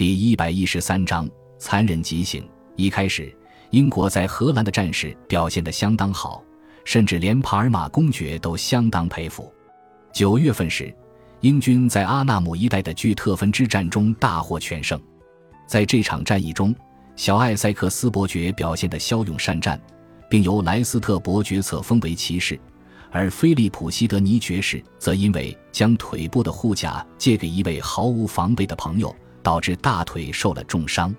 第一百一十三章残忍极刑。一开始，英国在荷兰的战士表现得相当好，甚至连帕尔马公爵都相当佩服。九月份时，英军在阿纳姆一带的巨特芬之战中大获全胜。在这场战役中，小艾塞克斯伯爵表现得骁勇善战，并由莱斯特伯爵册封为骑士，而菲利普西德尼爵士则因为将腿部的护甲借给一位毫无防备的朋友。导致大腿受了重伤，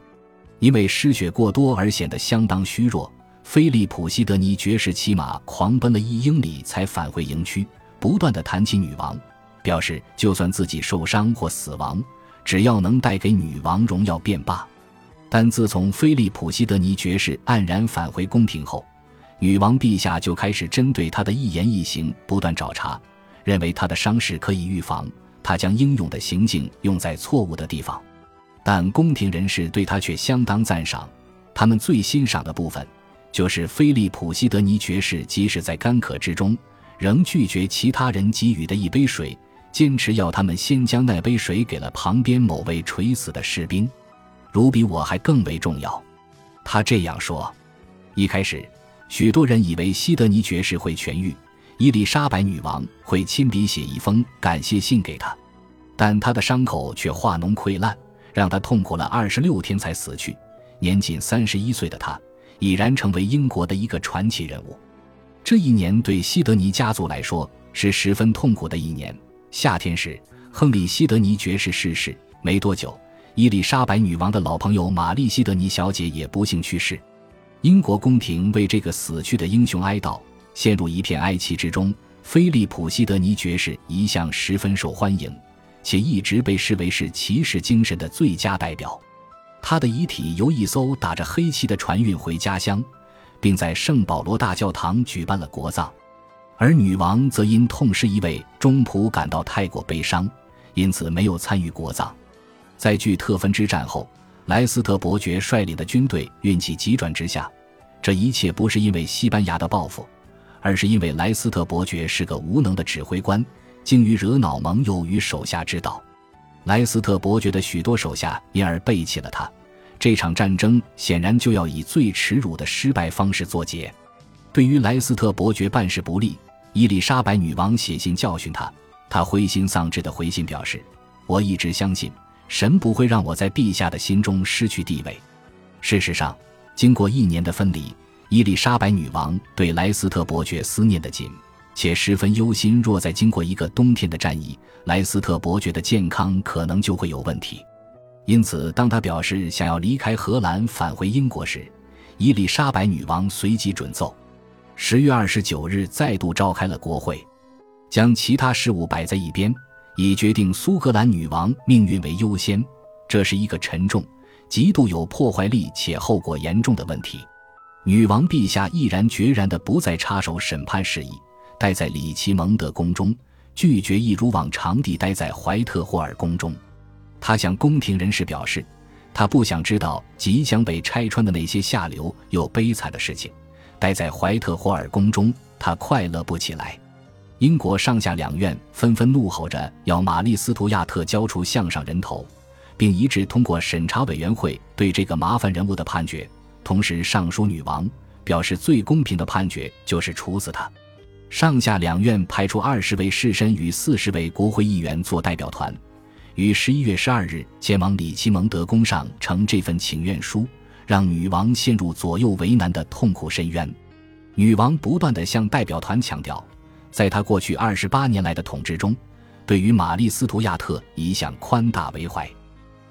因为失血过多而显得相当虚弱。菲利普西德尼爵士骑马狂奔了一英里才返回营区，不断的谈起女王，表示就算自己受伤或死亡，只要能带给女王荣耀便罢。但自从菲利普西德尼爵士黯然返回宫廷后，女王陛下就开始针对他的一言一行不断找茬，认为他的伤势可以预防，他将英勇的行径用在错误的地方。但宫廷人士对他却相当赞赏，他们最欣赏的部分，就是菲利普西德尼爵士即使在干渴之中，仍拒绝其他人给予的一杯水，坚持要他们先将那杯水给了旁边某位垂死的士兵，如比我还更为重要。他这样说。一开始，许多人以为西德尼爵士会痊愈，伊丽莎白女王会亲笔写一封感谢信给他，但他的伤口却化脓溃烂。让他痛苦了二十六天才死去，年仅三十一岁的他已然成为英国的一个传奇人物。这一年对西德尼家族来说是十分痛苦的一年。夏天时，亨利·西德尼爵士逝世没多久，伊丽莎白女王的老朋友玛丽·西德尼小姐也不幸去世。英国宫廷为这个死去的英雄哀悼，陷入一片哀戚之中。菲利普·西德尼爵士一向十分受欢迎。且一直被视为是骑士精神的最佳代表。他的遗体由一艘打着黑旗的船运回家乡，并在圣保罗大教堂举办了国葬。而女王则因痛失一位中仆感到太过悲伤，因此没有参与国葬。在距特芬之战后，莱斯特伯爵率领的军队运气急转直下。这一切不是因为西班牙的报复，而是因为莱斯特伯爵是个无能的指挥官。精于惹恼盟友与手下之道，莱斯特伯爵的许多手下因而背弃了他。这场战争显然就要以最耻辱的失败方式作结。对于莱斯特伯爵办事不力，伊丽莎白女王写信教训他。他灰心丧志的回信表示：“我一直相信神不会让我在陛下的心中失去地位。”事实上，经过一年的分离，伊丽莎白女王对莱斯特伯爵思念的紧。且十分忧心，若再经过一个冬天的战役，莱斯特伯爵的健康可能就会有问题。因此，当他表示想要离开荷兰返回英国时，伊丽莎白女王随即准奏。十月二十九日，再度召开了国会，将其他事务摆在一边，以决定苏格兰女王命运为优先。这是一个沉重、极度有破坏力且后果严重的问题。女王陛下毅然决然地不再插手审判事宜。待在里奇蒙德宫中，拒绝一如往常地待在怀特霍尔宫中。他向宫廷人士表示，他不想知道即将被拆穿的那些下流又悲惨的事情。待在怀特霍尔宫中，他快乐不起来。英国上下两院纷纷怒吼着要玛丽斯图亚特交出项上人头，并一致通过审查委员会对这个麻烦人物的判决，同时上书女王，表示最公平的判决就是处死他。上下两院派出二十位士绅与四十位国会议员做代表团，于十一月十二日前往里奇蒙德宫上呈这份请愿书，让女王陷入左右为难的痛苦深渊。女王不断地向代表团强调，在她过去二十八年来的统治中，对于玛丽斯图亚特一向宽大为怀。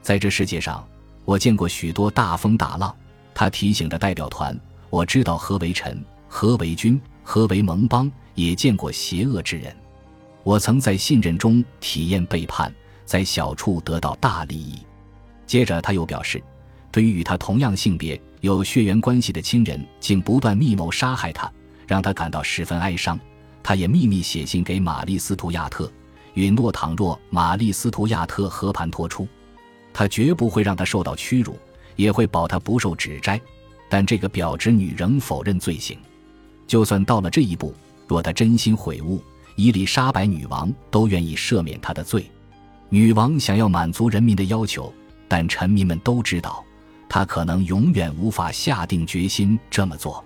在这世界上，我见过许多大风大浪。她提醒着代表团：“我知道何为臣，何为君，何为盟邦。”也见过邪恶之人，我曾在信任中体验背叛，在小处得到大利益。接着他又表示，对于与他同样性别、有血缘关系的亲人竟不断密谋杀害他，让他感到十分哀伤。他也秘密写信给玛丽斯图亚特，允诺倘若玛丽斯图亚特和盘托出，他绝不会让他受到屈辱，也会保他不受指摘。但这个表侄女仍否认罪行。就算到了这一步。若他真心悔悟，伊丽莎白女王都愿意赦免他的罪。女王想要满足人民的要求，但臣民们都知道，她可能永远无法下定决心这么做。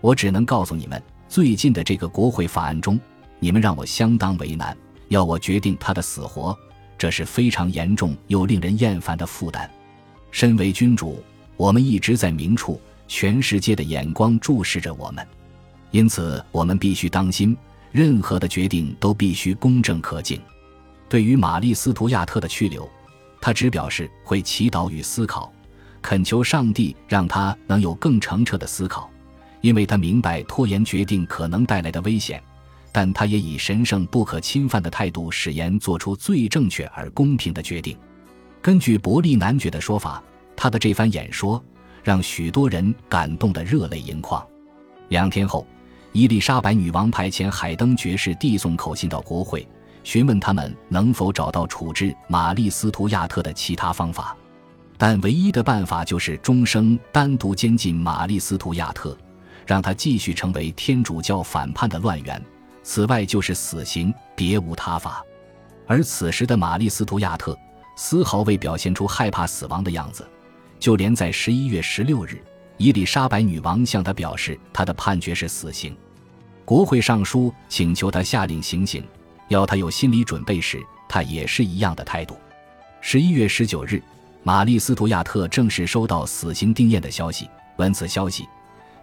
我只能告诉你们，最近的这个国会法案中，你们让我相当为难，要我决定他的死活，这是非常严重又令人厌烦的负担。身为君主，我们一直在明处，全世界的眼光注视着我们，因此我们必须当心，任何的决定都必须公正可敬。对于玛丽·斯图亚特的去留，他只表示会祈祷与思考，恳求上帝让他能有更澄澈的思考，因为他明白拖延决定可能带来的危险。但他也以神圣不可侵犯的态度誓言做出最正确而公平的决定。根据伯利男爵的说法，他的这番演说让许多人感动得热泪盈眶。两天后，伊丽莎白女王派遣海登爵士递送口信到国会。询问他们能否找到处置玛丽·斯图亚特的其他方法，但唯一的办法就是终生单独监禁玛丽·斯图亚特，让他继续成为天主教反叛的乱源。此外就是死刑，别无他法。而此时的玛丽·斯图亚特丝毫未表现出害怕死亡的样子，就连在十一月十六日，伊丽莎白女王向他表示他的判决是死刑，国会上书请求他下令行刑。要他有心理准备时，他也是一样的态度。十一月十九日，玛丽·斯图亚特正式收到死刑定谳的消息。闻此消息，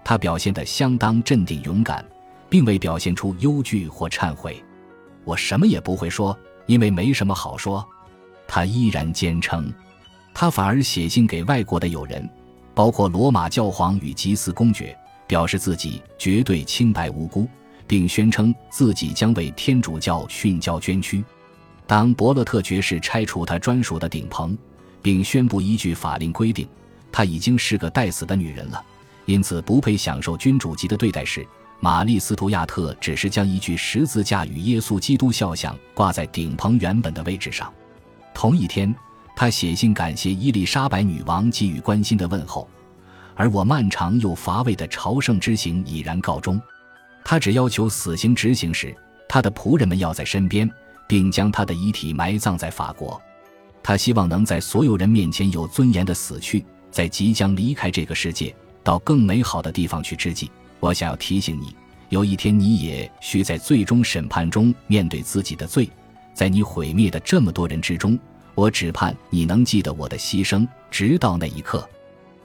他表现得相当镇定勇敢，并未表现出忧惧或忏悔。我什么也不会说，因为没什么好说。他依然坚称，他反而写信给外国的友人，包括罗马教皇与吉斯公爵，表示自己绝对清白无辜。并宣称自己将为天主教殉教捐躯。当伯勒特爵士拆除他专属的顶棚，并宣布依据法令规定，他已经是个待死的女人了，因此不配享受君主级的对待时，玛丽·斯图亚特只是将一具十字架与耶稣基督肖像挂在顶棚原本的位置上。同一天，他写信感谢伊丽莎白女王给予关心的问候，而我漫长又乏味的朝圣之行已然告终。他只要求死刑执行时，他的仆人们要在身边，并将他的遗体埋葬在法国。他希望能在所有人面前有尊严的死去，在即将离开这个世界，到更美好的地方去之际，我想要提醒你，有一天你也需在最终审判中面对自己的罪。在你毁灭的这么多人之中，我只盼你能记得我的牺牲，直到那一刻。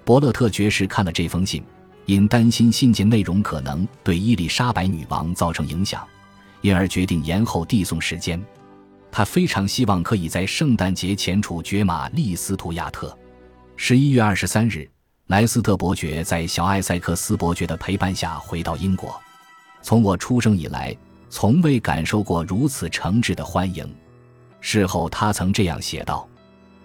伯勒特爵士看了这封信。因担心信件内容可能对伊丽莎白女王造成影响，因而决定延后递送时间。他非常希望可以在圣诞节前处决玛丽·斯图亚特。十一月二十三日，莱斯特伯爵在小艾塞克斯伯爵的陪伴下回到英国。从我出生以来，从未感受过如此诚挚的欢迎。事后，他曾这样写道：“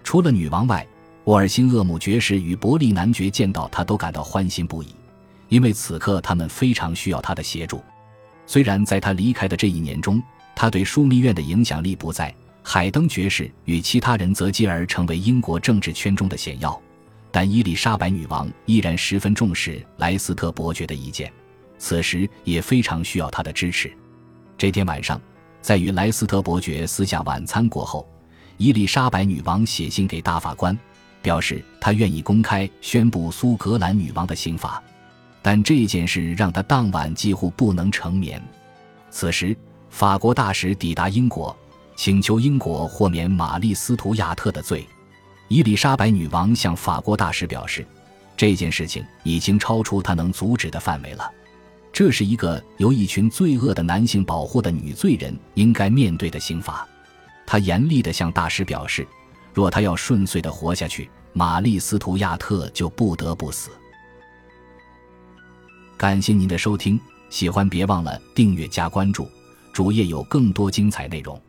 除了女王外，沃尔辛厄姆爵士与伯利男爵见到他都感到欢欣不已。”因为此刻他们非常需要他的协助。虽然在他离开的这一年中，他对枢密院的影响力不在，海登爵士与其他人则继而成为英国政治圈中的显要，但伊丽莎白女王依然十分重视莱斯特伯爵的意见，此时也非常需要他的支持。这天晚上，在与莱斯特伯爵私下晚餐过后，伊丽莎白女王写信给大法官，表示她愿意公开宣布苏格兰女王的刑罚。但这件事让她当晚几乎不能成眠。此时，法国大使抵达英国，请求英国豁免玛丽·斯图亚特的罪。伊丽莎白女王向法国大使表示，这件事情已经超出她能阻止的范围了。这是一个由一群罪恶的男性保护的女罪人应该面对的刑罚。他严厉的向大师表示，若他要顺遂的活下去，玛丽·斯图亚特就不得不死。感谢您的收听，喜欢别忘了订阅加关注，主页有更多精彩内容。